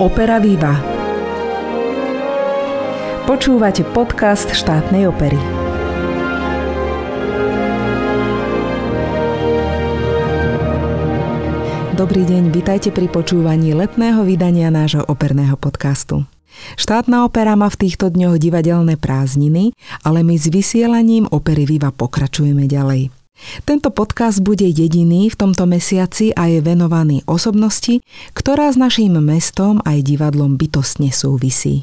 Opera Viva. Počúvate podcast štátnej opery. Dobrý deň, vitajte pri počúvaní letného vydania nášho operného podcastu. Štátna opera má v týchto dňoch divadelné prázdniny, ale my s vysielaním opery Viva pokračujeme ďalej. Tento podcast bude jediný v tomto mesiaci a je venovaný osobnosti, ktorá s naším mestom aj divadlom bytostne súvisí.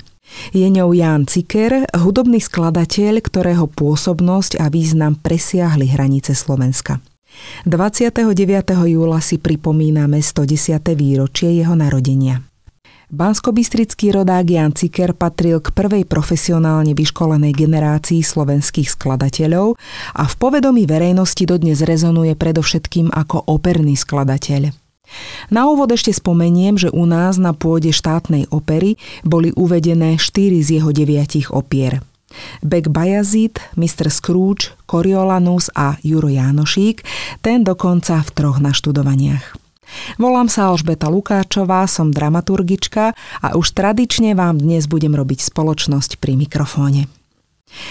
Je ňou Ján Ciker, hudobný skladateľ, ktorého pôsobnosť a význam presiahli hranice Slovenska. 29. júla si pripomíname 110. výročie jeho narodenia. Banskobystrický rodák Jan Ciker patril k prvej profesionálne vyškolenej generácii slovenských skladateľov a v povedomí verejnosti dodnes rezonuje predovšetkým ako operný skladateľ. Na úvod ešte spomeniem, že u nás na pôde štátnej opery boli uvedené štyri z jeho deviatich opier. Beck Bajazid, Mr. Scrooge, Coriolanus a Juro Jánošík, ten dokonca v troch naštudovaniach. Volám sa Alžbeta Lukáčová, som dramaturgička a už tradične vám dnes budem robiť spoločnosť pri mikrofóne.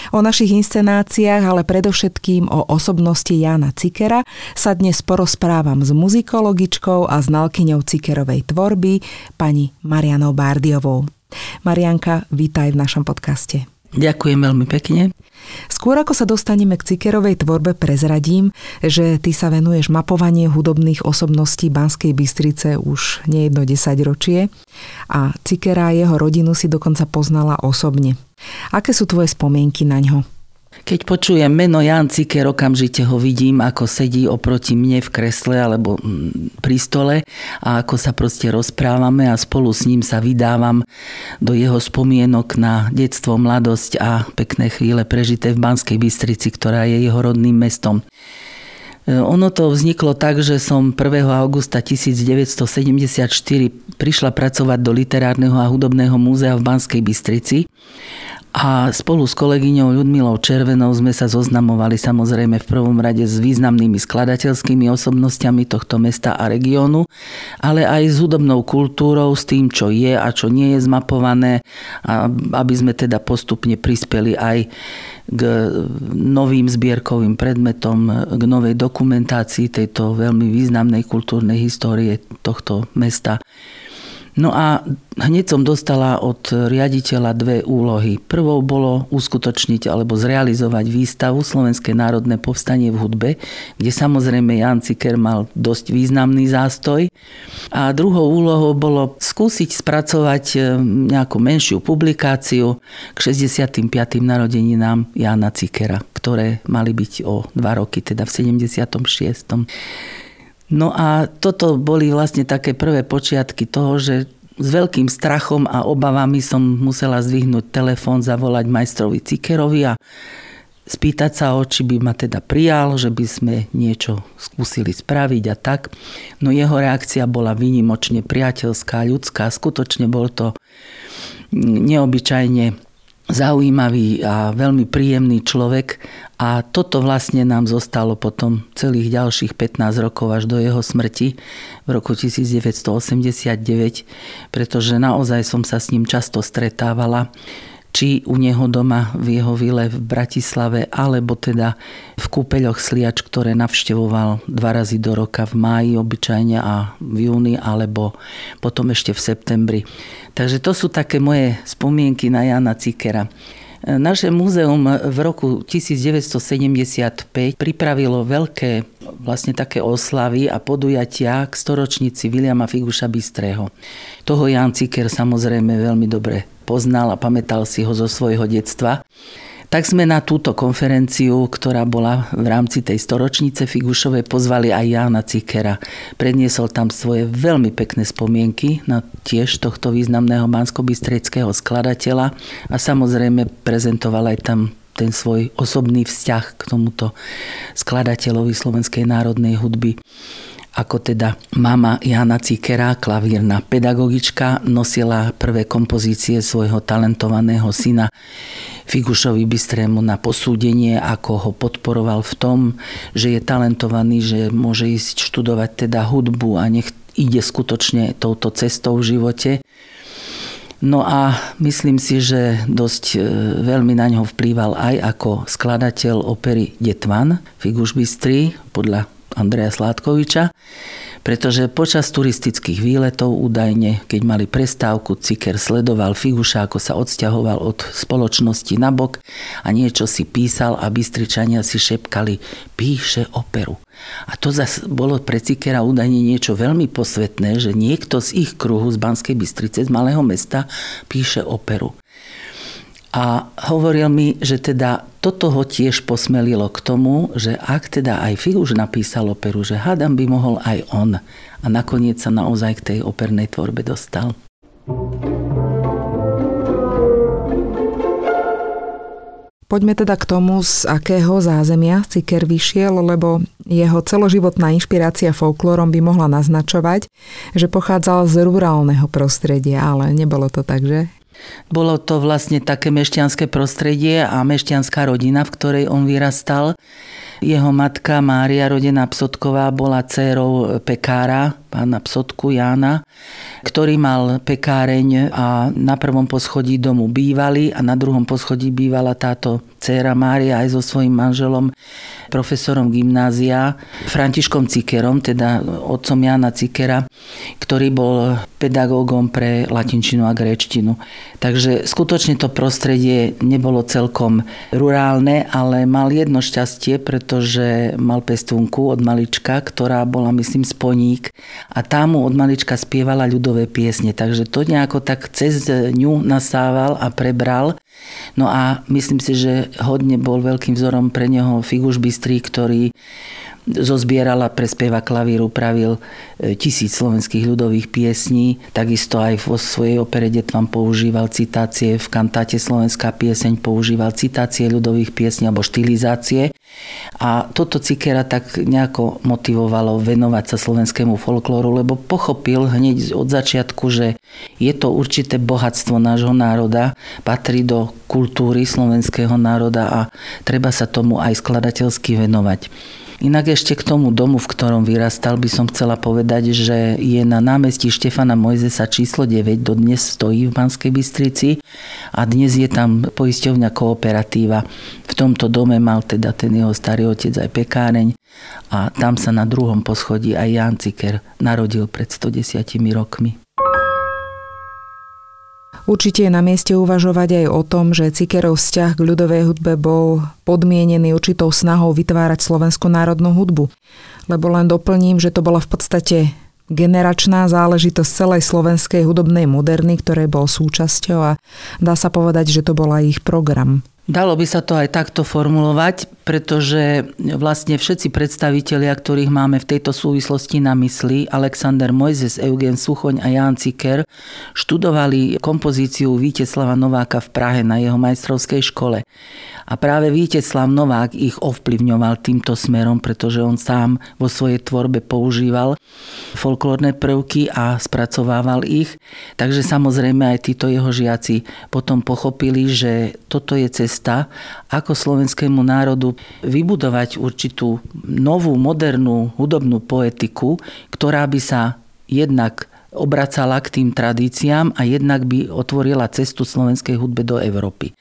O našich inscenáciách, ale predovšetkým o osobnosti Jána Cikera sa dnes porozprávam s muzikologičkou a znalkyňou Cikerovej tvorby, pani Marianou Bárdiovou. Marianka, vítaj v našom podcaste. Ďakujem veľmi pekne. Skôr ako sa dostaneme k Cikerovej tvorbe, prezradím, že ty sa venuješ mapovanie hudobných osobností Banskej Bystrice už nejedno desaťročie a Cikera a jeho rodinu si dokonca poznala osobne. Aké sú tvoje spomienky na ňo? Keď počujem meno Jan Ciker, okamžite ho vidím, ako sedí oproti mne v kresle alebo mm, pri stole a ako sa proste rozprávame a spolu s ním sa vydávam do jeho spomienok na detstvo, mladosť a pekné chvíle prežité v Banskej Bystrici, ktorá je jeho rodným mestom. E, ono to vzniklo tak, že som 1. augusta 1974 prišla pracovať do Literárneho a hudobného múzea v Banskej Bystrici a spolu s kolegyňou Ľudmilou Červenou sme sa zoznamovali samozrejme v prvom rade s významnými skladateľskými osobnosťami tohto mesta a regiónu, ale aj s hudobnou kultúrou, s tým, čo je a čo nie je zmapované, aby sme teda postupne prispeli aj k novým zbierkovým predmetom, k novej dokumentácii tejto veľmi významnej kultúrnej histórie tohto mesta. No a hneď som dostala od riaditeľa dve úlohy. Prvou bolo uskutočniť alebo zrealizovať výstavu Slovenské národné povstanie v hudbe, kde samozrejme Jan Ciker mal dosť významný zástoj. A druhou úlohou bolo skúsiť spracovať e, nejakú menšiu publikáciu k 65. narodeninám Jana Cikera, ktoré mali byť o dva roky, teda v 76. No a toto boli vlastne také prvé počiatky toho, že s veľkým strachom a obavami som musela zdvihnúť telefón, zavolať majstrovi Cikerovi a spýtať sa ho, či by ma teda prijal, že by sme niečo skúsili spraviť a tak. No jeho reakcia bola výnimočne priateľská, ľudská. Skutočne bol to neobyčajne zaujímavý a veľmi príjemný človek. A toto vlastne nám zostalo potom celých ďalších 15 rokov až do jeho smrti v roku 1989, pretože naozaj som sa s ním často stretávala či u neho doma v jeho vile v Bratislave, alebo teda v kúpeľoch Sliač, ktoré navštevoval dva razy do roka v máji obyčajne a v júni, alebo potom ešte v septembri. Takže to sú také moje spomienky na Jana Cikera. Naše múzeum v roku 1975 pripravilo veľké vlastne také oslavy a podujatia k storočnici Viliama Figuša Bystrého. Toho Jan Ciker samozrejme veľmi dobre poznal a pamätal si ho zo svojho detstva. Tak sme na túto konferenciu, ktorá bola v rámci tej storočnice Figušovej, pozvali aj Jána Cikera. Predniesol tam svoje veľmi pekné spomienky na tiež tohto významného bansko skladateľa a samozrejme prezentoval aj tam ten svoj osobný vzťah k tomuto skladateľovi slovenskej národnej hudby ako teda mama Jana Cikera, klavírna pedagogička, nosila prvé kompozície svojho talentovaného syna Figušovi Bystrému na posúdenie, ako ho podporoval v tom, že je talentovaný, že môže ísť študovať teda hudbu a nech ide skutočne touto cestou v živote. No a myslím si, že dosť e, veľmi na ňo vplýval aj ako skladateľ opery Detvan Figuš Bystri podľa Andreja Sládkoviča, pretože počas turistických výletov údajne, keď mali prestávku, Ciker sledoval Figuša, ako sa odsťahoval od spoločnosti na bok a niečo si písal a Bystričania si šepkali, píše operu. A to zase bolo pre Cikera údajne niečo veľmi posvetné, že niekto z ich kruhu z Banskej Bystrice, z malého mesta, píše operu. A hovoril mi, že teda toto ho tiež posmelilo k tomu, že ak teda aj Figuš napísal operu, že hádam by mohol aj on. A nakoniec sa naozaj k tej opernej tvorbe dostal. Poďme teda k tomu, z akého zázemia Ciker vyšiel, lebo jeho celoživotná inšpirácia folklórom by mohla naznačovať, že pochádzal z rurálneho prostredia, ale nebolo to tak, že? Bolo to vlastne také mešťanské prostredie a mešťanská rodina, v ktorej on vyrastal. Jeho matka Mária, rodená Psotková, bola dcérou pekára, pána Psotku Jána, ktorý mal pekáreň a na prvom poschodí domu bývali a na druhom poschodí bývala táto dcéra Mária aj so svojím manželom, profesorom gymnázia, Františkom Cikerom, teda otcom Jána Cikera, ktorý bol pedagógom pre latinčinu a gréčtinu. Takže skutočne to prostredie nebolo celkom rurálne, ale mal jedno šťastie, pretože mal pestúnku od malička, ktorá bola, myslím, sponík a tá mu od malička spievala ľudové piesne. Takže to nejako tak cez ňu nasával a prebral. No a myslím si, že hodne bol veľkým vzorom pre neho Figuš Bystrý, ktorý zozbieral a pre speva klavíru pravil e, tisíc slovenských ľudových piesní. Takisto aj vo svojej opere Detvam používal citácie, v kantáte Slovenská pieseň používal citácie ľudových piesní alebo štilizácie. A toto Cikera tak nejako motivovalo venovať sa slovenskému folklóru, lebo pochopil hneď od začiatku, že je to určité bohatstvo nášho národa, patrí do kultúry slovenského národa a treba sa tomu aj skladateľsky venovať. Inak ešte k tomu domu, v ktorom vyrastal, by som chcela povedať, že je na námestí Štefana Mojzesa číslo 9, dodnes stojí v Banskej Bystrici a dnes je tam poisťovňa kooperatíva. V tomto dome mal teda ten jeho starý otec aj pekáreň a tam sa na druhom poschodí aj Jan Ciker narodil pred 110 rokmi. Určite je na mieste uvažovať aj o tom, že Cikerov vzťah k ľudovej hudbe bol podmienený určitou snahou vytvárať slovenskú národnú hudbu. Lebo len doplním, že to bola v podstate generačná záležitosť celej slovenskej hudobnej moderny, ktorej bol súčasťou a dá sa povedať, že to bol ich program. Dalo by sa to aj takto formulovať, pretože vlastne všetci predstavitelia, ktorých máme v tejto súvislosti na mysli, Alexander Mojzes, Eugen Suchoň a Jan Ciker, študovali kompozíciu Víteslava Nováka v Prahe na jeho majstrovskej škole. A práve Víteslav Novák ich ovplyvňoval týmto smerom, pretože on sám vo svojej tvorbe používal folklórne prvky a spracovával ich. Takže samozrejme aj títo jeho žiaci potom pochopili, že toto je cesta, ako slovenskému národu vybudovať určitú novú, modernú hudobnú poetiku, ktorá by sa jednak obracala k tým tradíciám a jednak by otvorila cestu slovenskej hudbe do Európy.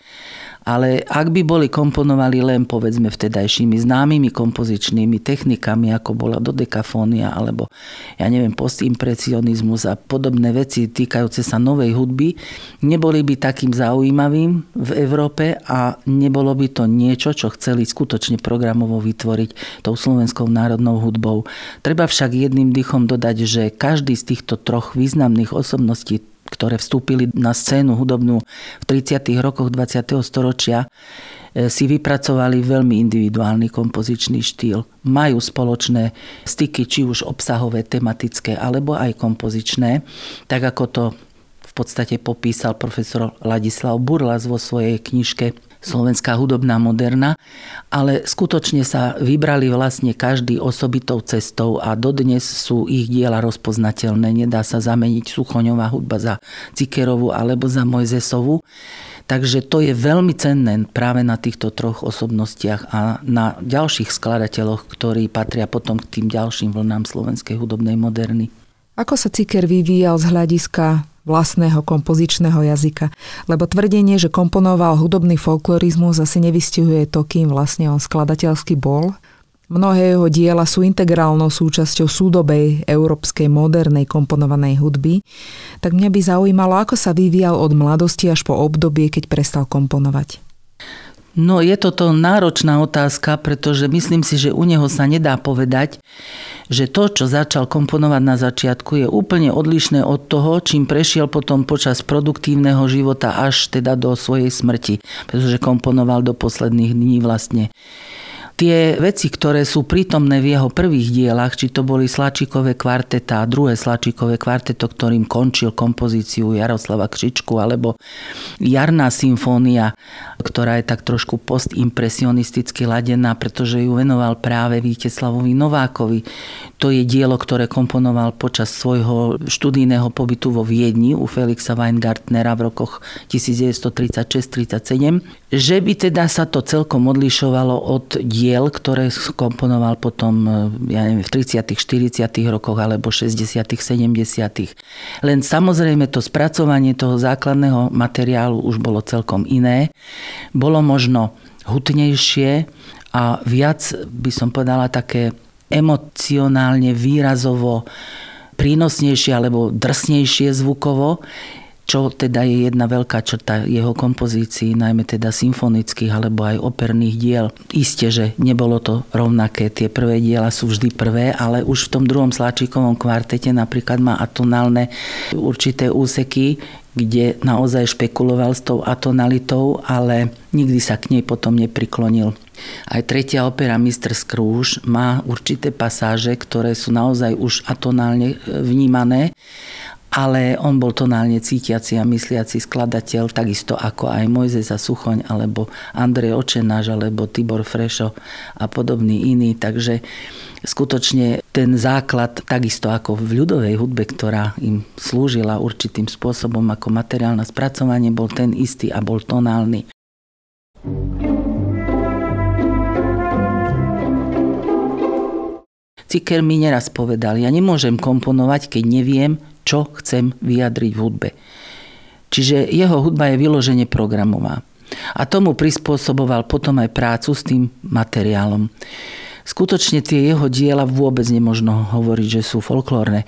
Ale ak by boli komponovali len povedzme vtedajšími známymi kompozičnými technikami, ako bola dodekafónia alebo ja neviem, postimpresionizmus a podobné veci týkajúce sa novej hudby, neboli by takým zaujímavým v Európe a nebolo by to niečo, čo chceli skutočne programovo vytvoriť tou slovenskou národnou hudbou. Treba však jedným dychom dodať, že každý z týchto troch významných osobností ktoré vstúpili na scénu hudobnú v 30. rokoch 20. storočia, e, si vypracovali veľmi individuálny kompozičný štýl. Majú spoločné styky, či už obsahové, tematické, alebo aj kompozičné, tak ako to v podstate popísal profesor Ladislav Burlas vo svojej knižke slovenská hudobná moderna, ale skutočne sa vybrali vlastne každý osobitou cestou a dodnes sú ich diela rozpoznateľné. Nedá sa zameniť Suchoňová hudba za Cikerovú alebo za Mojzesovu. Takže to je veľmi cenné práve na týchto troch osobnostiach a na ďalších skladateľoch, ktorí patria potom k tým ďalším vlnám slovenskej hudobnej moderny. Ako sa Ciker vyvíjal z hľadiska vlastného kompozičného jazyka, lebo tvrdenie, že komponoval hudobný folklorizmus asi nevystihuje to, kým vlastne on skladateľsky bol. Mnohé jeho diela sú integrálnou súčasťou súdobej európskej modernej komponovanej hudby, tak mňa by zaujímalo, ako sa vyvíjal od mladosti až po obdobie, keď prestal komponovať. No je toto náročná otázka, pretože myslím si, že u neho sa nedá povedať, že to, čo začal komponovať na začiatku, je úplne odlišné od toho, čím prešiel potom počas produktívneho života až teda do svojej smrti, pretože komponoval do posledných dní vlastne Tie veci, ktoré sú prítomné v jeho prvých dielach, či to boli Slačikové kvarteta, druhé Slačikové kvarteto, ktorým končil kompozíciu Jaroslava Křičku, alebo Jarná symfónia, ktorá je tak trošku postimpresionisticky ladená, pretože ju venoval práve Víteslavovi Novákovi. To je dielo, ktoré komponoval počas svojho študijného pobytu vo Viedni u Felixa Weingartnera v rokoch 1936-37, že by teda sa to celkom odlišovalo od diel diel, ktoré skomponoval potom e, ja neviem, v 30 40 rokoch alebo 60 70 Len samozrejme to spracovanie toho základného materiálu už bolo celkom iné. Bolo možno hutnejšie a viac by som povedala také emocionálne, výrazovo prínosnejšie alebo drsnejšie zvukovo čo teda je jedna veľká črta jeho kompozícií, najmä teda symfonických alebo aj operných diel. Isté, že nebolo to rovnaké, tie prvé diela sú vždy prvé, ale už v tom druhom Sláčikovom kvartete napríklad má atonálne určité úseky, kde naozaj špekuloval s tou atonalitou, ale nikdy sa k nej potom nepriklonil. Aj tretia opera Mr. Scrooge má určité pasáže, ktoré sú naozaj už atonálne vnímané ale on bol tonálne cítiaci a mysliaci skladateľ, takisto ako aj Mojzesa Suchoň, alebo Andrej Očenáš, alebo Tibor Frešo a podobný iný. Takže skutočne ten základ, takisto ako v ľudovej hudbe, ktorá im slúžila určitým spôsobom ako materiálne spracovanie, bol ten istý a bol tonálny. Ciker mi neraz povedal, ja nemôžem komponovať, keď neviem, čo chcem vyjadriť v hudbe. Čiže jeho hudba je vyložene programová. A tomu prispôsoboval potom aj prácu s tým materiálom. Skutočne tie jeho diela vôbec nemožno hovoriť, že sú folklórne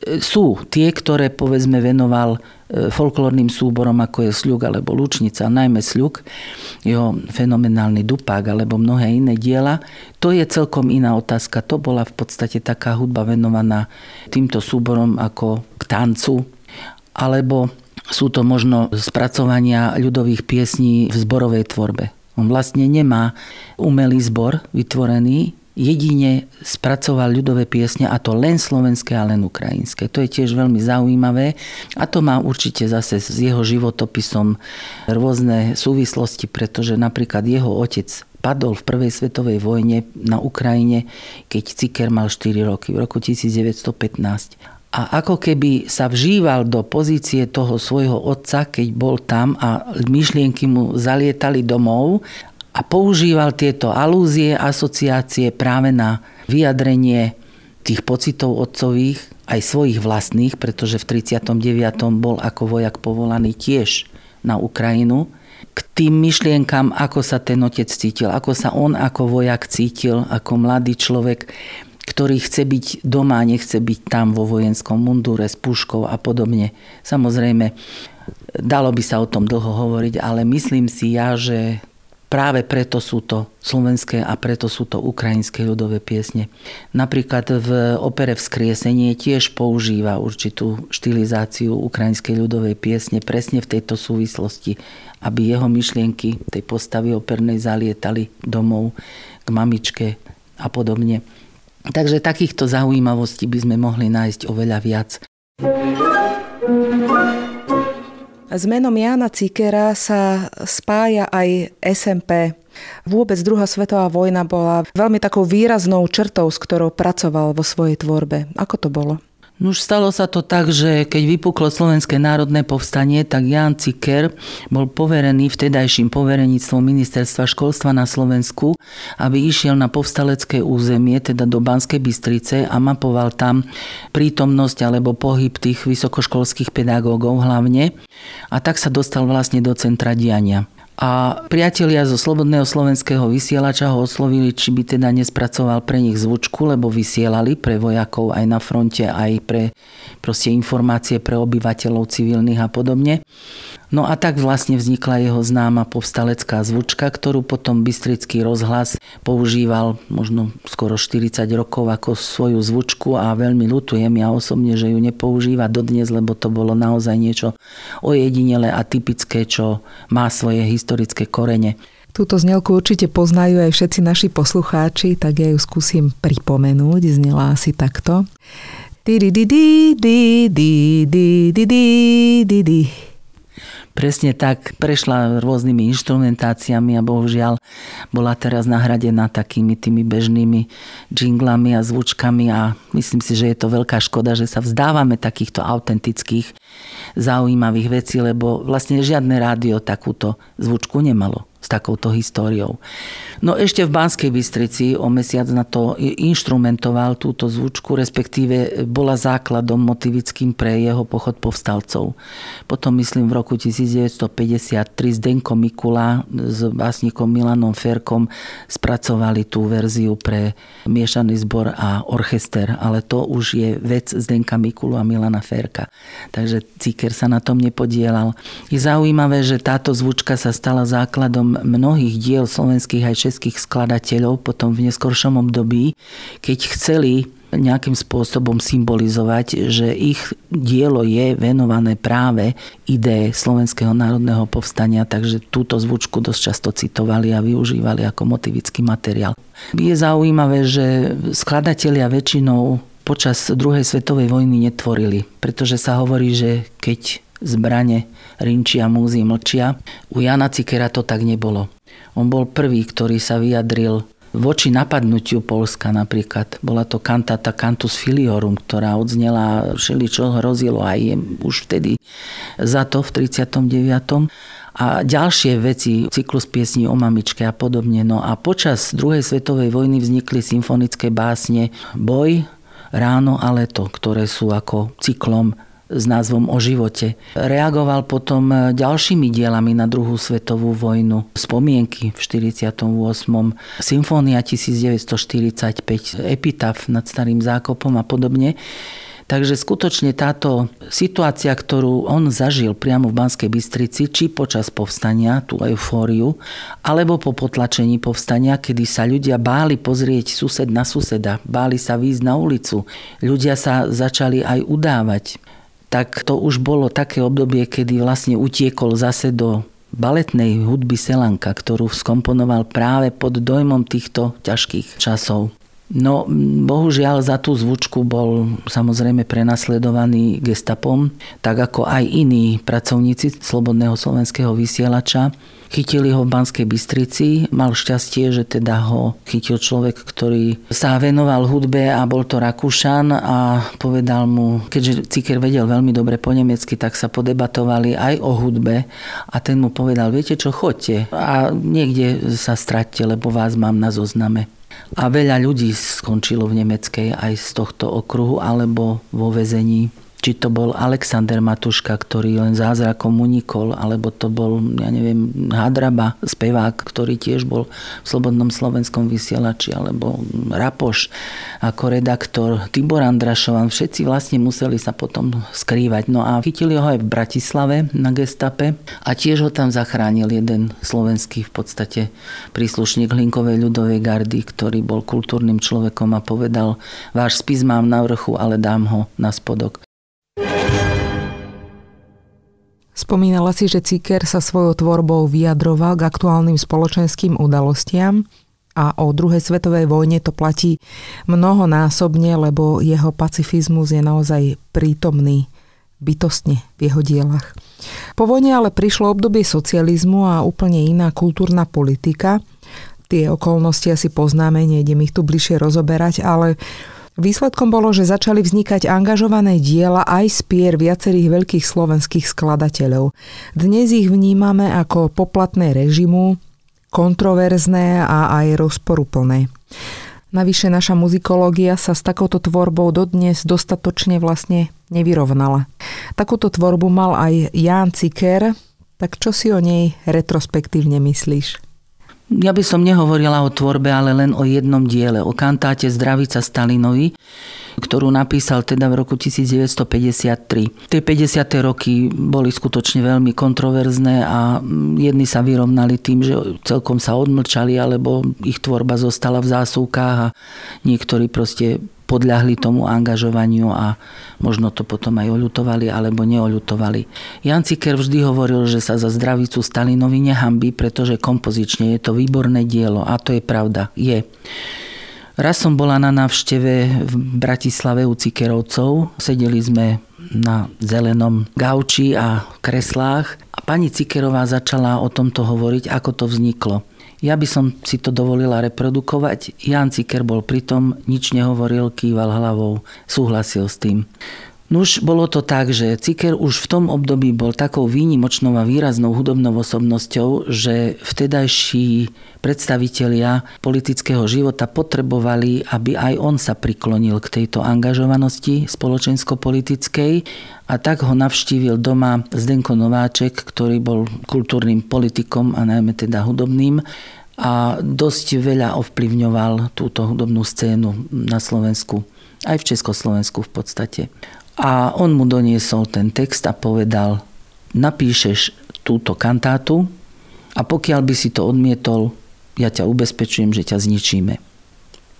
sú tie, ktoré povedzme venoval e, folklórnym súborom, ako je Sľuk alebo Lučnica, najmä Sľuk, jeho fenomenálny dupák alebo mnohé iné diela. To je celkom iná otázka. To bola v podstate taká hudba venovaná týmto súborom ako k tancu, alebo sú to možno spracovania ľudových piesní v zborovej tvorbe. On vlastne nemá umelý zbor vytvorený, jedine spracoval ľudové piesne a to len slovenské a len ukrajinské. To je tiež veľmi zaujímavé a to má určite zase s jeho životopisom rôzne súvislosti, pretože napríklad jeho otec padol v prvej svetovej vojne na Ukrajine, keď Ciker mal 4 roky, v roku 1915 a ako keby sa vžíval do pozície toho svojho otca, keď bol tam a myšlienky mu zalietali domov a používal tieto alúzie, asociácie práve na vyjadrenie tých pocitov otcových, aj svojich vlastných, pretože v 39. bol ako vojak povolaný tiež na Ukrajinu, k tým myšlienkam, ako sa ten otec cítil, ako sa on ako vojak cítil, ako mladý človek, ktorý chce byť doma, nechce byť tam vo vojenskom mundúre s puškou a podobne. Samozrejme, dalo by sa o tom dlho hovoriť, ale myslím si ja, že Práve preto sú to slovenské a preto sú to ukrajinské ľudové piesne. Napríklad v opere Vzkriesenie tiež používa určitú štilizáciu ukrajinskej ľudovej piesne presne v tejto súvislosti, aby jeho myšlienky tej postavy opernej zalietali domov k mamičke a podobne. Takže takýchto zaujímavostí by sme mohli nájsť oveľa viac. S menom Jana Cikera sa spája aj SMP. Vôbec druhá svetová vojna bola veľmi takou výraznou črtou, s ktorou pracoval vo svojej tvorbe. Ako to bolo? No už stalo sa to tak, že keď vypuklo Slovenské národné povstanie, tak Jan Ciker bol poverený vtedajším povereníctvom ministerstva školstva na Slovensku, aby išiel na povstalecké územie, teda do Banskej Bystrice a mapoval tam prítomnosť alebo pohyb tých vysokoškolských pedagógov hlavne. A tak sa dostal vlastne do centra diania. A priatelia zo Slobodného slovenského vysielača ho oslovili, či by teda nespracoval pre nich zvučku, lebo vysielali pre vojakov aj na fronte, aj pre proste informácie pre obyvateľov civilných a podobne. No a tak vlastne vznikla jeho známa povstalecká zvučka, ktorú potom Bystrický rozhlas používal možno skoro 40 rokov ako svoju zvučku a veľmi lutujem ja osobne, že ju nepoužíva dodnes, lebo to bolo naozaj niečo ojedinele a typické, čo má svoje historické korene. Túto znelku určite poznajú aj všetci naši poslucháči, tak ja ju skúsim pripomenúť. Znela asi takto. Di di di di di di di di di di Presne tak, prešla rôznymi instrumentáciami a bohužiaľ bola teraz nahradená takými tými bežnými jinglami a zvučkami a myslím si, že je to veľká škoda, že sa vzdávame takýchto autentických zaujímavých vecí, lebo vlastne žiadne rádio takúto zvučku nemalo s takouto históriou. No ešte v Banskej Bystrici o mesiac na to inštrumentoval túto zvučku, respektíve bola základom motivickým pre jeho pochod povstalcov. Potom myslím v roku 1953 Zdenko Mikula s básnikom Milanom Ferkom spracovali tú verziu pre miešaný zbor a orchester, ale to už je vec Zdenka Mikulu a Milana Ferka. Takže Ciker sa na tom nepodielal. Je zaujímavé, že táto zvučka sa stala základom mnohých diel slovenských aj českých skladateľov potom v neskoršom období, keď chceli nejakým spôsobom symbolizovať, že ich dielo je venované práve ideje Slovenského národného povstania, takže túto zvučku dosť často citovali a využívali ako motivický materiál. Je zaujímavé, že skladatelia väčšinou počas druhej svetovej vojny netvorili, pretože sa hovorí, že keď zbrane rinčia, múzy mlčia. U Jana Cikera to tak nebolo. On bol prvý, ktorý sa vyjadril voči napadnutiu Polska napríklad. Bola to kantata Cantus Filiorum, ktorá odznela všeli, čo hrozilo aj už vtedy za to v 39. A ďalšie veci, cyklus piesní o mamičke a podobne. No a počas druhej svetovej vojny vznikli symfonické básne Boj, Ráno a leto, ktoré sú ako cyklom s názvom O živote. Reagoval potom ďalšími dielami na druhú svetovú vojnu. Spomienky v 48. Symfónia 1945, Epitaf nad Starým zákopom a podobne. Takže skutočne táto situácia, ktorú on zažil priamo v Banskej Bystrici, či počas povstania, tú eufóriu, alebo po potlačení povstania, kedy sa ľudia báli pozrieť sused na suseda, báli sa výjsť na ulicu. Ľudia sa začali aj udávať tak to už bolo také obdobie, kedy vlastne utiekol zase do baletnej hudby Selanka, ktorú skomponoval práve pod dojmom týchto ťažkých časov. No, bohužiaľ za tú zvučku bol samozrejme prenasledovaný gestapom, tak ako aj iní pracovníci Slobodného slovenského vysielača. Chytili ho v Banskej Bystrici, mal šťastie, že teda ho chytil človek, ktorý sa venoval hudbe a bol to Rakúšan a povedal mu, keďže Ciker vedel veľmi dobre po nemecky, tak sa podebatovali aj o hudbe a ten mu povedal, viete čo, chodte a niekde sa stratte, lebo vás mám na zozname. A veľa ľudí skončilo v nemeckej aj z tohto okruhu alebo vo vezení či to bol Alexander Matuška, ktorý len zázrakom unikol, alebo to bol, ja neviem, Hadraba, spevák, ktorý tiež bol v Slobodnom slovenskom vysielači, alebo Rapoš ako redaktor, Tibor Andrašovan, všetci vlastne museli sa potom skrývať. No a chytili ho aj v Bratislave na gestape a tiež ho tam zachránil jeden slovenský v podstate príslušník Hlinkovej ľudovej gardy, ktorý bol kultúrnym človekom a povedal, váš spis mám na vrchu, ale dám ho na spodok. Spomínala si, že Ciker sa svojou tvorbou vyjadroval k aktuálnym spoločenským udalostiam a o druhej svetovej vojne to platí mnohonásobne, lebo jeho pacifizmus je naozaj prítomný bytostne v jeho dielach. Po vojne ale prišlo obdobie socializmu a úplne iná kultúrna politika. Tie okolnosti asi poznáme, nejdem ich tu bližšie rozoberať, ale Výsledkom bolo, že začali vznikať angažované diela aj z pier viacerých veľkých slovenských skladateľov. Dnes ich vnímame ako poplatné režimu, kontroverzné a aj rozporuplné. Navyše naša muzikológia sa s takouto tvorbou dodnes dostatočne vlastne nevyrovnala. Takúto tvorbu mal aj Ján Ciker, tak čo si o nej retrospektívne myslíš? Ja by som nehovorila o tvorbe, ale len o jednom diele, o kantáte Zdravica Stalinovi, ktorú napísal teda v roku 1953. Tie 50. roky boli skutočne veľmi kontroverzné a jedni sa vyrovnali tým, že celkom sa odmlčali, alebo ich tvorba zostala v zásuvkách a niektorí proste podľahli tomu angažovaniu a možno to potom aj oľutovali alebo neoľutovali. Jan Ciker vždy hovoril, že sa za zdravicu Stalinovi nehambí, pretože kompozične je to výborné dielo a to je pravda. Je. Raz som bola na návšteve v Bratislave u Cikerovcov. Sedeli sme na zelenom gauči a kreslách a pani Cikerová začala o tomto hovoriť, ako to vzniklo. Ja by som si to dovolila reprodukovať. Jan Ciker bol pritom, nič nehovoril, kýval hlavou, súhlasil s tým. Nuž, bolo to tak, že Ciker už v tom období bol takou výnimočnou a výraznou hudobnou osobnosťou, že vtedajší predstavitelia politického života potrebovali, aby aj on sa priklonil k tejto angažovanosti spoločensko-politickej a tak ho navštívil doma Zdenko Nováček, ktorý bol kultúrnym politikom a najmä teda hudobným a dosť veľa ovplyvňoval túto hudobnú scénu na Slovensku, aj v Československu v podstate. A on mu doniesol ten text a povedal, napíšeš túto kantátu a pokiaľ by si to odmietol, ja ťa ubezpečujem, že ťa zničíme.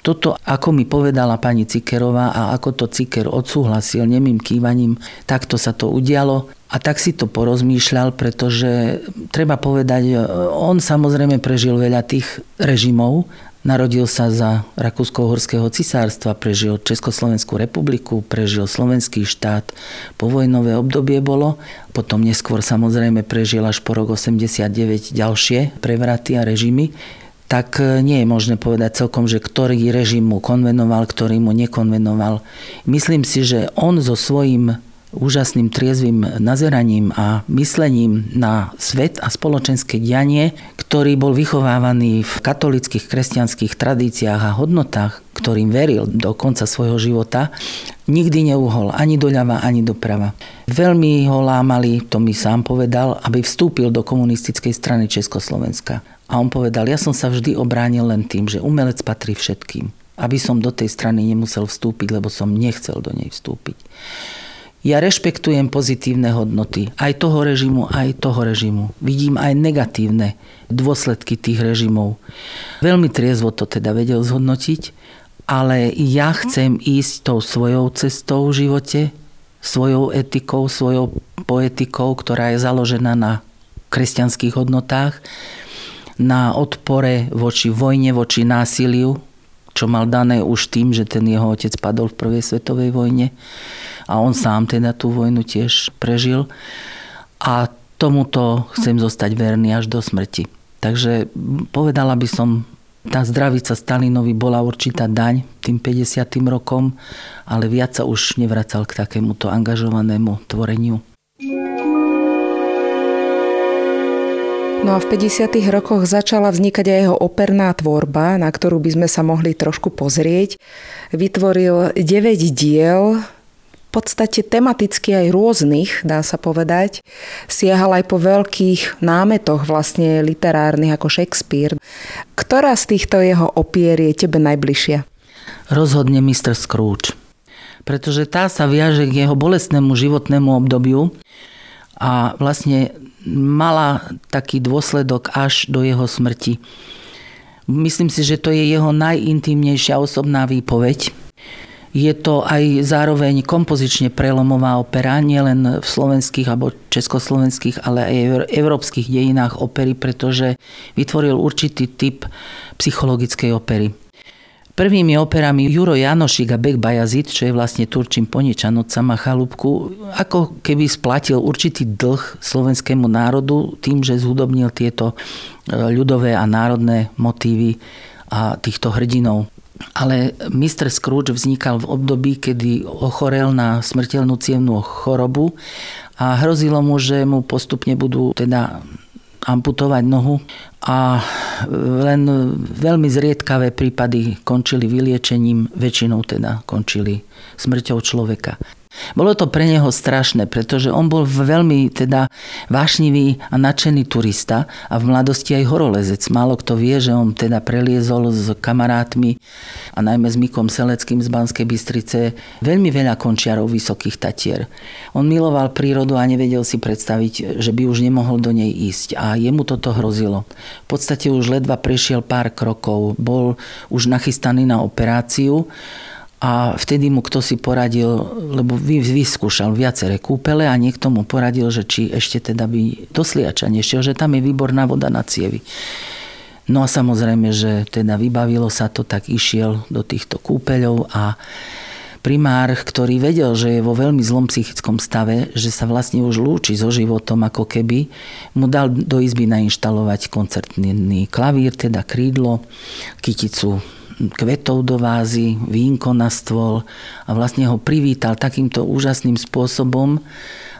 Toto, ako mi povedala pani Cikerová a ako to Ciker odsúhlasil nemým kývaním, takto sa to udialo a tak si to porozmýšľal, pretože treba povedať, on samozrejme prežil veľa tých režimov, Narodil sa za Rakúsko-Horského cisárstva, prežil Československú republiku, prežil slovenský štát, povojnové obdobie bolo, potom neskôr samozrejme prežil až po rok 89 ďalšie prevraty a režimy tak e, nie je možné povedať celkom, že ktorý režim mu konvenoval, ktorý mu nekonvenoval. Myslím si, že on so svojím úžasným triezvým nazeraním a myslením na svet a spoločenské dianie, ktorý bol vychovávaný v katolických kresťanských tradíciách a hodnotách, ktorým veril do konca svojho života, nikdy neuhol ani doľava, ani doprava. Veľmi ho lámali, to mi sám povedal, aby vstúpil do komunistickej strany Československa. A on povedal, ja som sa vždy obránil len tým, že umelec patrí všetkým. Aby som do tej strany nemusel vstúpiť, lebo som nechcel do nej vstúpiť. Ja rešpektujem pozitívne hodnoty aj toho režimu, aj toho režimu. Vidím aj negatívne dôsledky tých režimov. Veľmi triezvo to teda vedel zhodnotiť, ale ja chcem ísť tou svojou cestou v živote, svojou etikou, svojou poetikou, ktorá je založená na kresťanských hodnotách, na odpore voči vojne, voči násiliu, čo mal dané už tým, že ten jeho otec padol v prvej svetovej vojne a on sám teda tú vojnu tiež prežil. A tomuto chcem zostať verný až do smrti. Takže povedala by som, tá zdravica Stalinovi bola určitá daň tým 50. rokom, ale viac sa už nevracal k takémuto angažovanému tvoreniu. No a v 50. rokoch začala vznikať aj jeho operná tvorba, na ktorú by sme sa mohli trošku pozrieť. Vytvoril 9 diel, podstate tematicky aj rôznych, dá sa povedať. Siahal aj po veľkých námetoch vlastne literárnych ako Shakespeare. Ktorá z týchto jeho opier je tebe najbližšia? Rozhodne Mr. Scrooge. Pretože tá sa viaže k jeho bolestnému životnému obdobiu a vlastne mala taký dôsledok až do jeho smrti. Myslím si, že to je jeho najintímnejšia osobná výpoveď je to aj zároveň kompozične prelomová opera, nielen v slovenských alebo československých, ale aj v európskych dejinách opery, pretože vytvoril určitý typ psychologickej opery. Prvými operami Juro Janošik a Bek Bajazit, čo je vlastne Turčím poničan od sama chalúbku, ako keby splatil určitý dlh slovenskému národu tým, že zhudobnil tieto e, ľudové a národné motívy a týchto hrdinov ale Mr. Scrooge vznikal v období, kedy ochorel na smrteľnú cievnú chorobu a hrozilo mu, že mu postupne budú teda amputovať nohu a len veľmi zriedkavé prípady končili vyliečením, väčšinou teda končili smrťou človeka. Bolo to pre neho strašné, pretože on bol veľmi teda vášnivý a nadšený turista a v mladosti aj horolezec. Málo kto vie, že on teda preliezol s kamarátmi a najmä s Mikom Seleckým z Banskej Bystrice veľmi veľa končiarov vysokých tatier. On miloval prírodu a nevedel si predstaviť, že by už nemohol do nej ísť a jemu toto hrozilo. V podstate už ledva prešiel pár krokov, bol už nachystaný na operáciu a vtedy mu kto si poradil, lebo vyskúšal viaceré kúpele a niekto mu poradil, že či ešte teda by do Sliača nešiel, že tam je výborná voda na cievy. No a samozrejme, že teda vybavilo sa to, tak išiel do týchto kúpeľov a primár, ktorý vedel, že je vo veľmi zlom psychickom stave, že sa vlastne už lúči so životom ako keby, mu dal do izby nainštalovať koncertný klavír, teda krídlo, kyticu kvetov do vázy, vínko na stôl a vlastne ho privítal takýmto úžasným spôsobom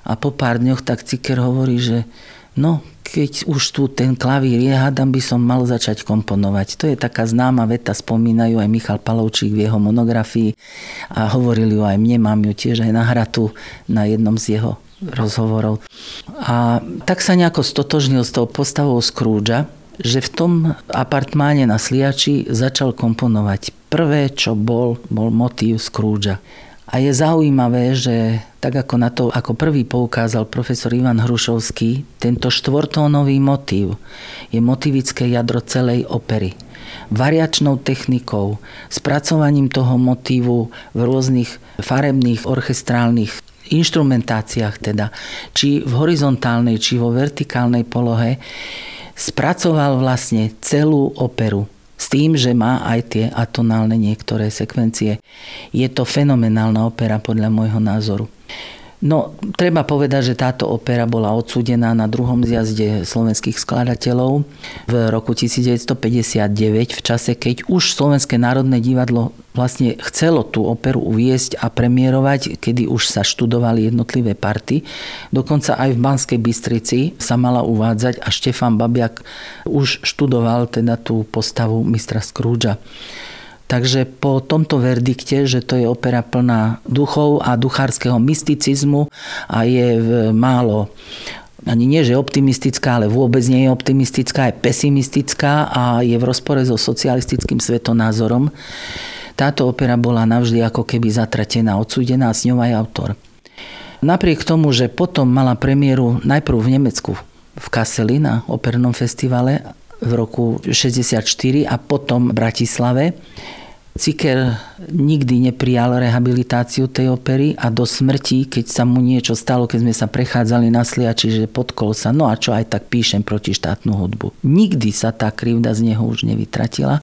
a po pár dňoch tak Ciker hovorí, že no, keď už tu ten klavír je, hádam by som mal začať komponovať. To je taká známa veta, spomínajú aj Michal Palovčík v jeho monografii a hovorili ju aj mne, mám ju tiež aj nahratu na jednom z jeho rozhovorov. A tak sa nejako stotožnil s tou postavou Scroogea, že v tom apartmáne na Sliači začal komponovať. Prvé, čo bol, bol motív Scroogea. A je zaujímavé, že tak ako na to ako prvý poukázal profesor Ivan Hrušovský, tento štvortónový motív je motivické jadro celej opery. Variačnou technikou, spracovaním toho motívu v rôznych farebných, orchestrálnych inštrumentáciách teda, či v horizontálnej, či vo vertikálnej polohe, spracoval vlastne celú operu s tým, že má aj tie atonálne niektoré sekvencie. Je to fenomenálna opera podľa môjho názoru. No, treba povedať, že táto opera bola odsúdená na druhom zjazde slovenských skladateľov v roku 1959, v čase, keď už Slovenské národné divadlo vlastne chcelo tú operu uviesť a premiérovať, kedy už sa študovali jednotlivé party. Dokonca aj v Banskej Bystrici sa mala uvádzať a Štefan Babiak už študoval teda tú postavu mistra Scroogea. Takže po tomto verdikte, že to je opera plná duchov a duchárskeho mysticizmu a je málo ani nie, že optimistická, ale vôbec nie je optimistická, je pesimistická a je v rozpore so socialistickým svetonázorom. Táto opera bola navždy ako keby zatratená, odsúdená a s ňou aj autor. Napriek tomu, že potom mala premiéru najprv v Nemecku, v Kasseli na opernom festivale v roku 64 a potom v Bratislave, Ciker nikdy neprijal rehabilitáciu tej opery a do smrti, keď sa mu niečo stalo, keď sme sa prechádzali na sliači, že podkol sa, no a čo aj tak píšem proti štátnu hudbu. Nikdy sa tá krivda z neho už nevytratila,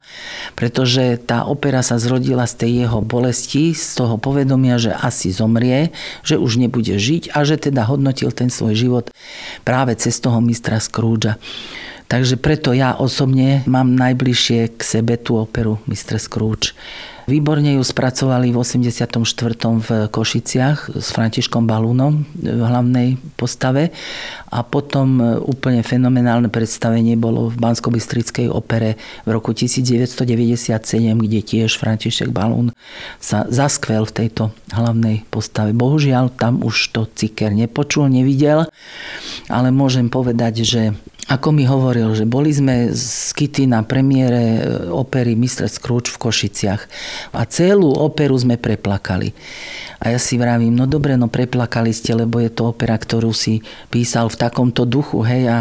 pretože tá opera sa zrodila z tej jeho bolesti, z toho povedomia, že asi zomrie, že už nebude žiť a že teda hodnotil ten svoj život práve cez toho mistra Scroogea. Takže preto ja osobne mám najbližšie k sebe tú operu Mr. Scrooge. Výborne ju spracovali v 84. v Košiciach s Františkom Balúnom v hlavnej postave a potom e, úplne fenomenálne predstavenie bolo v bansko opere v roku 1997, kde tiež František Balún sa zaskvel v tejto hlavnej postave. Bohužiaľ, tam už to Ciker nepočul, nevidel, ale môžem povedať, že ako mi hovoril, že boli sme z Kitty na premiére e, opery Mr. Scrooge v Košiciach a celú operu sme preplakali. A ja si vravím, no dobre, no preplakali ste, lebo je to opera, ktorú si písal v takomto duchu, hej, a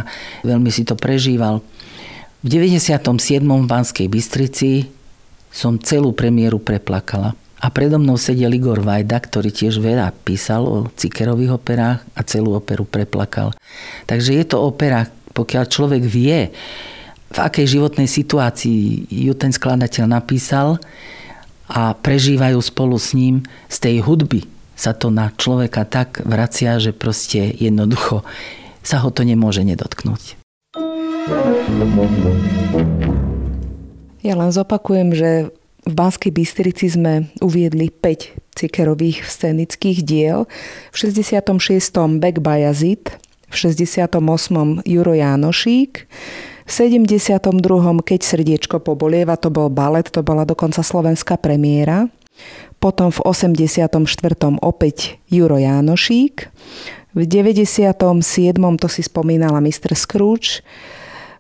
veľmi si to prežíval. V 97. v Banskej Bystrici som celú premiéru preplakala. A predo mnou sedel Igor Vajda, ktorý tiež veľa písal o Cikerových operách a celú operu preplakal. Takže je to opera, pokiaľ človek vie, v akej životnej situácii ju ten skladateľ napísal a prežívajú spolu s ním z tej hudby sa to na človeka tak vracia, že proste jednoducho sa ho to nemôže nedotknúť. Ja len zopakujem, že v Banskej Bystrici sme uviedli 5 cikerových scenických diel. V 66. Bek Bajazit, v 68. Juro Jánošík, v 72. Keď srdiečko pobolieva, to bol balet, to bola dokonca slovenská premiéra. Potom v 84. opäť Juro Jánošík. V 97. to si spomínala Mr. Scrooge.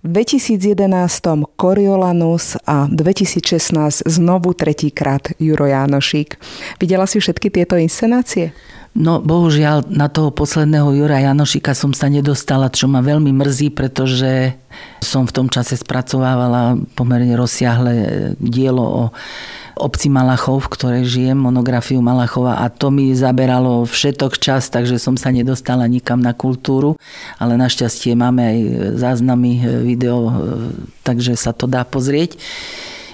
V 2011 Coriolanus a 2016 znovu tretíkrát Juro Jánošík. Videla si všetky tieto inscenácie? No bohužiaľ na toho posledného Jura Janošika som sa nedostala, čo ma veľmi mrzí, pretože som v tom čase spracovávala pomerne rozsiahle dielo o obci Malachov, v ktorej žijem, monografiu Malachova a to mi zaberalo všetok čas, takže som sa nedostala nikam na kultúru, ale našťastie máme aj záznamy video, takže sa to dá pozrieť.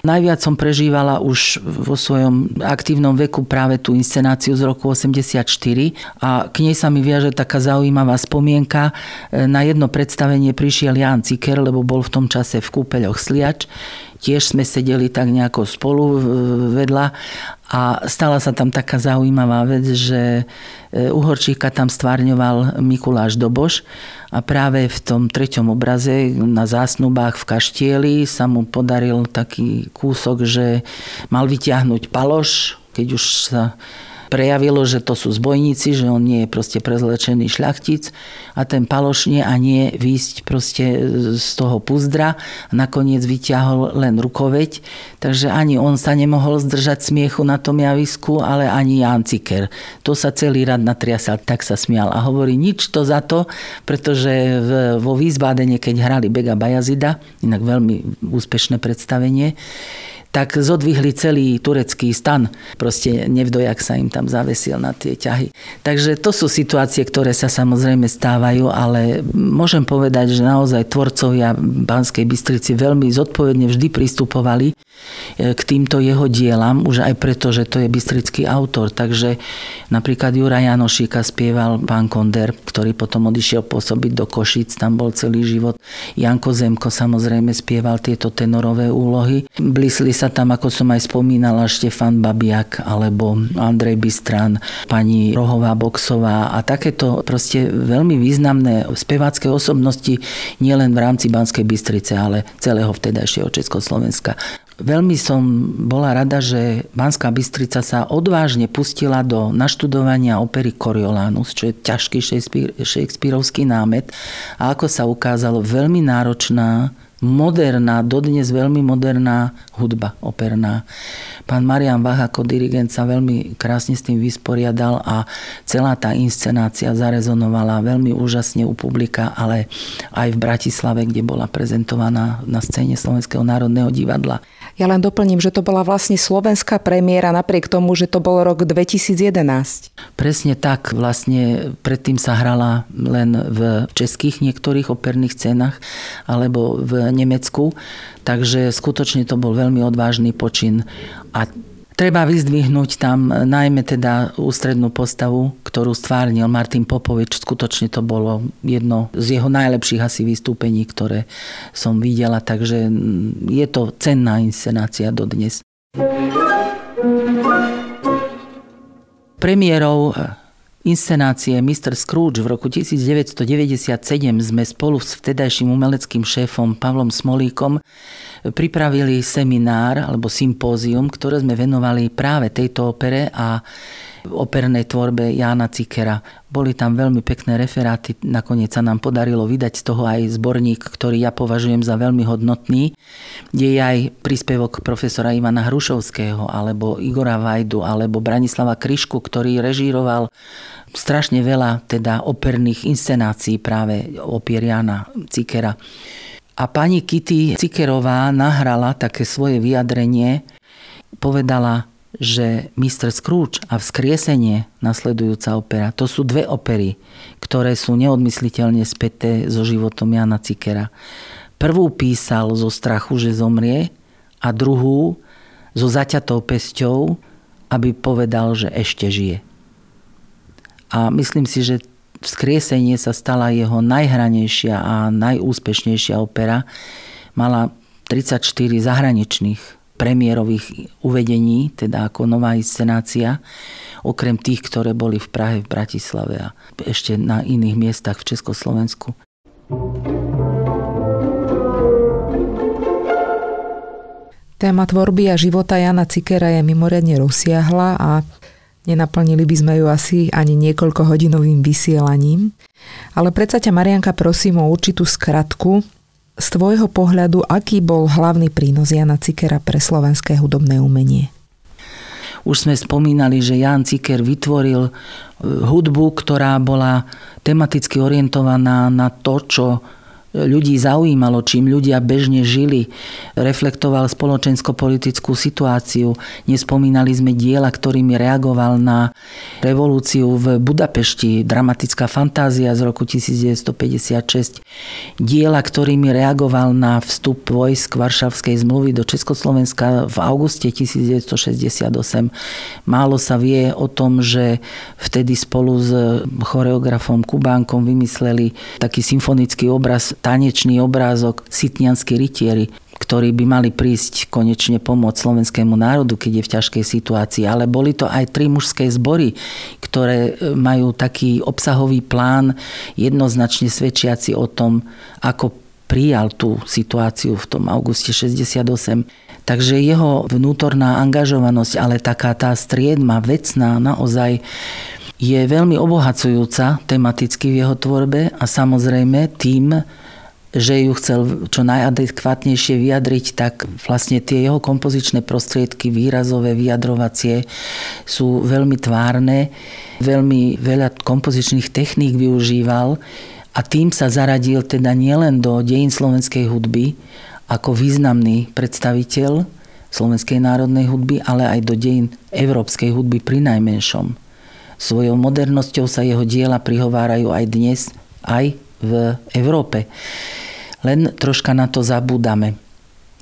Najviac som prežívala už vo svojom aktívnom veku práve tú inscenáciu z roku 84 a k nej sa mi viaže taká zaujímavá spomienka. Na jedno predstavenie prišiel Jan Ciker, lebo bol v tom čase v kúpeľoch Sliač tiež sme sedeli tak nejako spolu vedľa a stala sa tam taká zaujímavá vec, že e, Uhorčíka tam stvárňoval Mikuláš Doboš a práve v tom treťom obraze na zásnubách v kaštieli sa mu podaril taký kúsok, že mal vyťahnuť paloš, keď už sa prejavilo, že to sú zbojníci, že on nie je proste prezlečený šľachtic a ten palošne a nie výsť proste z toho puzdra. Nakoniec vyťahol len rukoveď, takže ani on sa nemohol zdržať smiechu na tom javisku, ale ani Jan Ciker. To sa celý rad natriasal, tak sa smial a hovorí nič to za to, pretože vo Wiesbadene, keď hrali Bega Bajazida, inak veľmi úspešné predstavenie, tak zodvihli celý turecký stan. Proste nevdojak sa im tam zavesil na tie ťahy. Takže to sú situácie, ktoré sa samozrejme stávajú, ale môžem povedať, že naozaj tvorcovia Banskej Bystrici veľmi zodpovedne vždy pristupovali k týmto jeho dielam, už aj preto, že to je bystrický autor. Takže napríklad Jura Janošíka spieval pán Konder, ktorý potom odišiel pôsobiť do Košic, tam bol celý život. Janko Zemko samozrejme spieval tieto tenorové úlohy. Blisli sa tam, ako som aj spomínala, Štefan Babiak alebo Andrej Bistran, pani Rohová Boxová a takéto proste veľmi významné spevácké osobnosti nielen v rámci Banskej Bystrice, ale celého vtedajšieho Československa. Veľmi som bola rada, že Banská Bystrica sa odvážne pustila do naštudovania opery Coriolanus, čo je ťažký Shakespeareovský námet a ako sa ukázalo, veľmi náročná, moderná, dodnes veľmi moderná hudba operná. Pán Marian Vach ako dirigent sa veľmi krásne s tým vysporiadal a celá tá inscenácia zarezonovala veľmi úžasne u publika, ale aj v Bratislave, kde bola prezentovaná na scéne Slovenského národného divadla. Ja len doplním, že to bola vlastne slovenská premiéra napriek tomu, že to bol rok 2011. Presne tak. Vlastne predtým sa hrala len v českých niektorých operných scénach alebo v Nemecku. Takže skutočne to bol veľmi odvážny počin. A Treba vyzdvihnúť tam najmä teda ústrednú postavu, ktorú stvárnil Martin Popovič. Skutočne to bolo jedno z jeho najlepších asi vystúpení, ktoré som videla, takže je to cenná inscenácia dodnes. Premiérou inscenácie Mr. Scrooge v roku 1997 sme spolu s vtedajším umeleckým šéfom Pavlom Smolíkom pripravili seminár alebo sympózium, ktoré sme venovali práve tejto opere a opernej tvorbe Jána Cikera. Boli tam veľmi pekné referáty, nakoniec sa nám podarilo vydať z toho aj zborník, ktorý ja považujem za veľmi hodnotný, je aj príspevok profesora Ivana Hrušovského, alebo Igora Vajdu, alebo Branislava Kryšku, ktorý režíroval strašne veľa teda operných inscenácií práve opier Jana Cikera. A pani Kitty Cikerová nahrala také svoje vyjadrenie, povedala, že Mr. Scrooge a Vzkriesenie, nasledujúca opera, to sú dve opery, ktoré sú neodmysliteľne späté so životom Jana Cikera. Prvú písal zo strachu, že zomrie a druhú so zaťatou pesťou, aby povedal, že ešte žije. A myslím si, že Vzkriesenie sa stala jeho najhranejšia a najúspešnejšia opera. Mala 34 zahraničných premiérových uvedení, teda ako nová inscenácia, okrem tých, ktoré boli v Prahe, v Bratislave a ešte na iných miestach v Československu. Téma tvorby a života Jana Cikera je mimoriadne rozsiahla a nenaplnili by sme ju asi ani niekoľko hodinovým vysielaním. Ale predsa ťa, Marianka, prosím o určitú skratku. Z tvojho pohľadu, aký bol hlavný prínos Jana Cikera pre slovenské hudobné umenie? Už sme spomínali, že Jan Ciker vytvoril e, hudbu, ktorá bola tematicky orientovaná na to, čo ľudí zaujímalo, čím ľudia bežne žili. Reflektoval spoločensko-politickú situáciu. Nespomínali sme diela, ktorými reagoval na revolúciu v Budapešti, dramatická fantázia z roku 1956. Diela, ktorými reagoval na vstup vojsk Varšavskej zmluvy do Československa v auguste 1968. Málo sa vie o tom, že vtedy spolu s choreografom Kubánkom vymysleli taký symfonický obraz tanečný obrázok Sitnianskí rytieri, ktorí by mali prísť konečne pomôcť slovenskému národu, keď je v ťažkej situácii. Ale boli to aj tri mužské zbory, ktoré e, majú taký obsahový plán jednoznačne svedčiaci o tom, ako prijal tú situáciu v tom auguste 68. Takže jeho vnútorná angažovanosť, ale taká tá striedma, vecná, naozaj je veľmi obohacujúca tematicky v jeho tvorbe a samozrejme tým že ju chcel čo najadekvátnejšie vyjadriť, tak vlastne tie jeho kompozičné prostriedky, výrazové, vyjadrovacie sú veľmi tvárne, veľmi veľa kompozičných techník využíval a tým sa zaradil teda nielen do dejín slovenskej hudby ako významný predstaviteľ slovenskej národnej hudby, ale aj do dejín európskej hudby pri najmenšom. Svojou modernosťou sa jeho diela prihovárajú aj dnes, aj v Európe len troška na to zabúdame.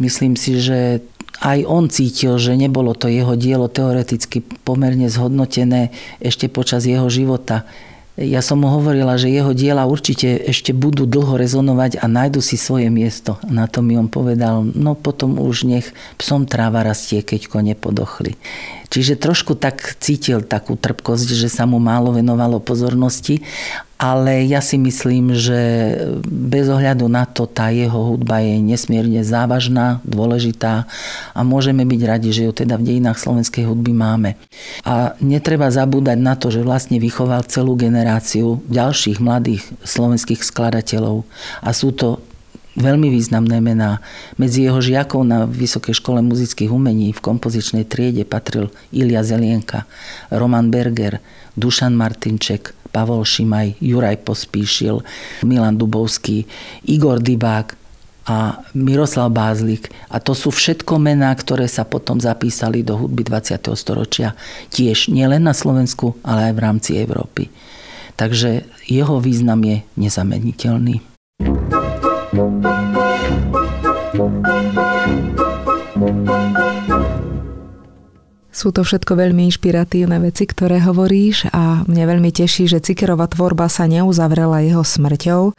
Myslím si, že aj on cítil, že nebolo to jeho dielo teoreticky pomerne zhodnotené ešte počas jeho života. Ja som mu hovorila, že jeho diela určite ešte budú dlho rezonovať a nájdu si svoje miesto. Na to mi on povedal, no potom už nech psom tráva rastie, keď kone podochli. Čiže trošku tak cítil takú trpkosť, že sa mu málo venovalo pozornosti, ale ja si myslím, že bez ohľadu na to tá jeho hudba je nesmierne závažná, dôležitá a môžeme byť radi, že ju teda v dejinách slovenskej hudby máme. A netreba zabúdať na to, že vlastne vychoval celú generáciu ďalších mladých slovenských skladateľov a sú to veľmi významné mená. Medzi jeho žiakov na Vysokej škole muzických umení v kompozičnej triede patril Ilia Zelienka, Roman Berger, Dušan Martinček, Pavol Šimaj, Juraj Pospíšil, Milan Dubovský, Igor Dybák a Miroslav Bázlik. A to sú všetko mená, ktoré sa potom zapísali do hudby 20. storočia. Tiež nielen na Slovensku, ale aj v rámci Európy. Takže jeho význam je nezameniteľný. Sú to všetko veľmi inšpiratívne veci, ktoré hovoríš a mne veľmi teší, že Cikerova tvorba sa neuzavrela jeho smrťou,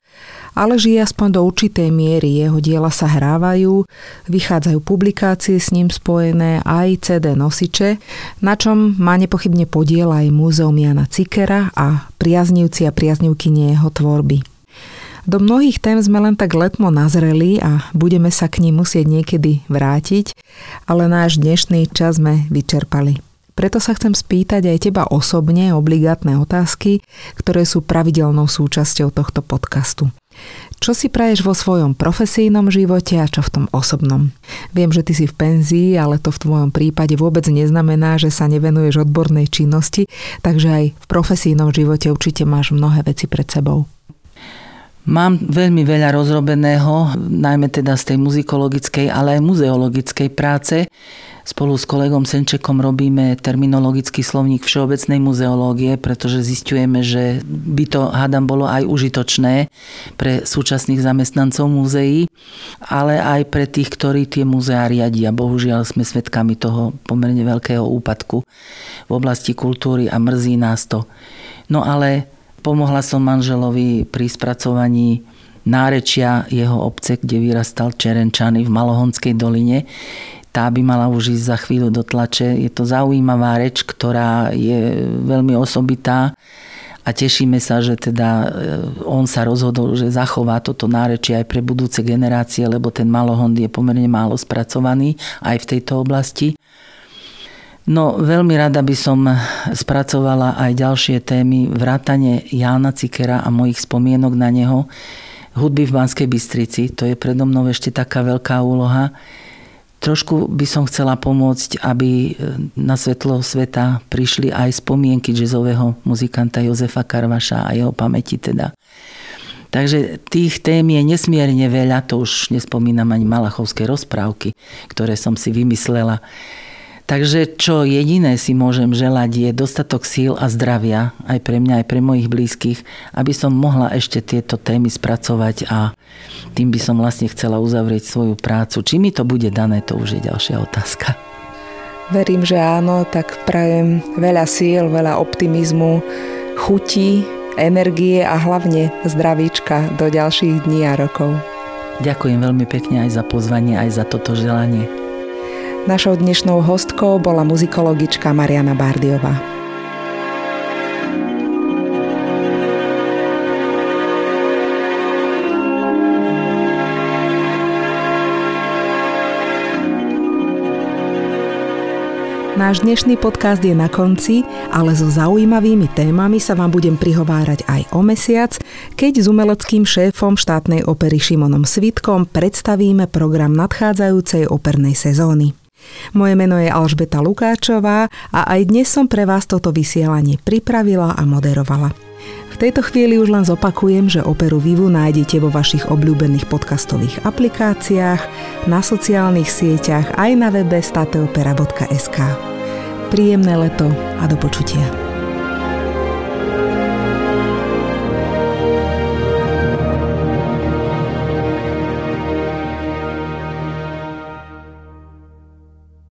ale žije aspoň do určitej miery. Jeho diela sa hrávajú, vychádzajú publikácie s ním spojené, aj CD nosiče, na čom má nepochybne podiel aj Múzeum Jana Cikera a priaznivci a priaznivky jeho tvorby. Do mnohých tém sme len tak letmo nazreli a budeme sa k ním musieť niekedy vrátiť, ale náš dnešný čas sme vyčerpali. Preto sa chcem spýtať aj teba osobne obligátne otázky, ktoré sú pravidelnou súčasťou tohto podcastu. Čo si praješ vo svojom profesijnom živote a čo v tom osobnom? Viem, že ty si v penzii, ale to v tvojom prípade vôbec neznamená, že sa nevenuješ odbornej činnosti, takže aj v profesijnom živote určite máš mnohé veci pred sebou. Mám veľmi veľa rozrobeného, najmä teda z tej muzikologickej, ale aj muzeologickej práce. Spolu s kolegom Senčekom robíme terminologický slovník všeobecnej muzeológie, pretože zistujeme, že by to, hádam, bolo aj užitočné pre súčasných zamestnancov múzeí, ale aj pre tých, ktorí tie múzeá riadia. Bohužiaľ sme svedkami toho pomerne veľkého úpadku v oblasti kultúry a mrzí nás to. No ale Pomohla som manželovi pri spracovaní nárečia jeho obce, kde vyrastal Čerenčany v Malohonskej doline. Tá by mala už ísť za chvíľu do tlače. Je to zaujímavá reč, ktorá je veľmi osobitá a tešíme sa, že teda e, on sa rozhodol, že zachová toto nárečie aj pre budúce generácie, lebo ten malohond je pomerne málo spracovaný aj v tejto oblasti. No, veľmi rada by som spracovala aj ďalšie témy, vrátane Jána Cikera a mojich spomienok na neho, hudby v Banskej Bystrici, to je predo mnou ešte taká veľká úloha. Trošku by som chcela pomôcť, aby e, na svetlo sveta prišli aj spomienky jazzového muzikanta Jozefa Karvaša a jeho pamäti teda. Takže tých tém je nesmierne veľa, to už nespomínam ani malachovské rozprávky, ktoré som si vymyslela. Takže čo jediné si môžem želať je dostatok síl a zdravia aj pre mňa, aj pre mojich blízkych, aby som mohla ešte tieto témy spracovať a tým by som vlastne chcela uzavrieť svoju prácu. Či mi to bude dané, to už je ďalšia otázka. Verím, že áno, tak prajem veľa síl, veľa optimizmu, chutí, energie a hlavne zdravíčka do ďalších dní a rokov. Ďakujem veľmi pekne aj za pozvanie, aj za toto želanie. Našou dnešnou hostkou bola muzikologička Mariana Bardiová. Náš dnešný podcast je na konci, ale so zaujímavými témami sa vám budem prihovárať aj o mesiac, keď s umeleckým šéfom štátnej opery Šimonom Svitkom predstavíme program nadchádzajúcej opernej sezóny. Moje meno je Alžbeta Lukáčová a aj dnes som pre vás toto vysielanie pripravila a moderovala. V tejto chvíli už len zopakujem, že Operu Vivu nájdete vo vašich obľúbených podcastových aplikáciách, na sociálnych sieťach aj na webe stateopera.sk. Príjemné leto a do počutia.